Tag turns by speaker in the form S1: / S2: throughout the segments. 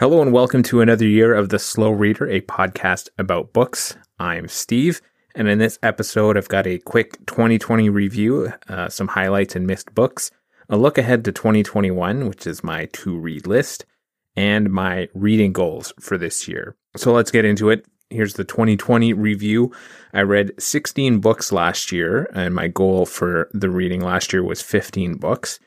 S1: Hello and welcome to another year of The Slow Reader, a podcast about books. I'm Steve, and in this episode, I've got a quick 2020 review, uh, some highlights and missed books, a look ahead to 2021, which is my to read list, and my reading goals for this year. So let's get into it. Here's the 2020 review. I read 16 books last year, and my goal for the reading last year was 15 books.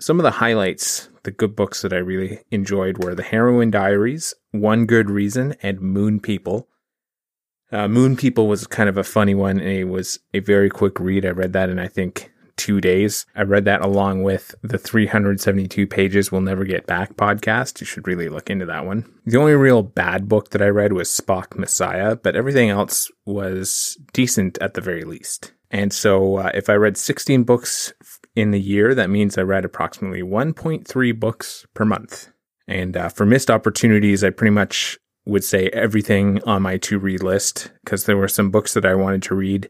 S1: Some of the highlights, the good books that I really enjoyed were The Heroin Diaries, One Good Reason, and Moon People. Uh, Moon People was kind of a funny one. And it was a very quick read. I read that in, I think, two days. I read that along with the 372 pages We'll Never Get Back podcast. You should really look into that one. The only real bad book that I read was Spock Messiah, but everything else was decent at the very least. And so uh, if I read 16 books in the year, that means I read approximately 1.3 books per month. And uh, for missed opportunities, I pretty much would say everything on my to read list because there were some books that I wanted to read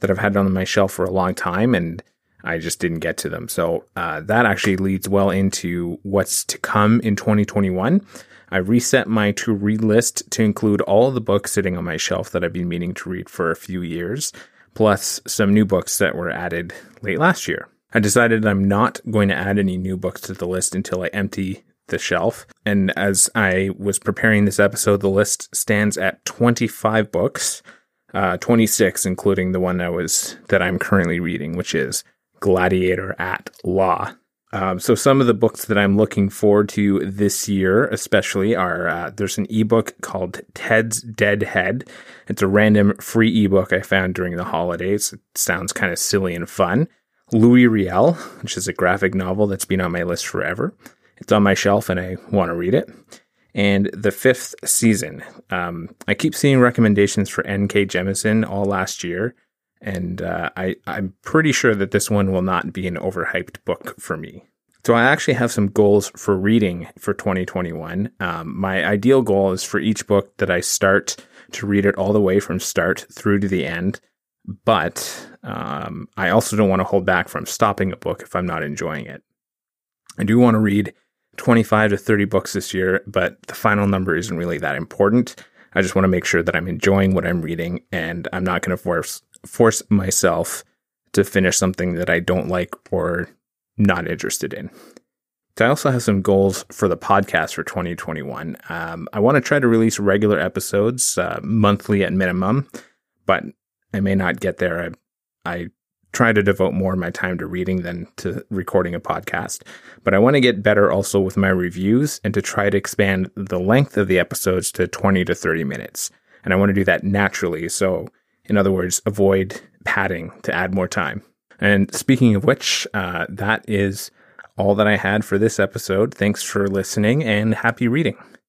S1: that I've had on my shelf for a long time and I just didn't get to them. So uh, that actually leads well into what's to come in 2021. I reset my to read list to include all the books sitting on my shelf that I've been meaning to read for a few years, plus some new books that were added late last year. I decided I'm not going to add any new books to the list until I empty the shelf. And as I was preparing this episode, the list stands at 25 books, uh, 26 including the one that was that I'm currently reading, which is Gladiator at Law. Um, so some of the books that I'm looking forward to this year, especially, are uh, there's an ebook called Ted's Dead Head. It's a random free ebook I found during the holidays. It sounds kind of silly and fun. Louis Riel, which is a graphic novel that's been on my list forever. It's on my shelf and I want to read it. And the fifth season. Um, I keep seeing recommendations for N.K. Jemisin all last year, and uh, I, I'm pretty sure that this one will not be an overhyped book for me. So I actually have some goals for reading for 2021. Um, my ideal goal is for each book that I start to read it all the way from start through to the end but um, I also don't want to hold back from stopping a book if I'm not enjoying it. I do want to read 25 to 30 books this year, but the final number isn't really that important. I just want to make sure that I'm enjoying what I'm reading and I'm not going to force force myself to finish something that I don't like or not interested in. I also have some goals for the podcast for 2021. Um, I want to try to release regular episodes, uh, monthly at minimum, but I may not get there. I, I try to devote more of my time to reading than to recording a podcast. But I want to get better also with my reviews and to try to expand the length of the episodes to 20 to 30 minutes. And I want to do that naturally. So, in other words, avoid padding to add more time. And speaking of which, uh, that is all that I had for this episode. Thanks for listening and happy reading.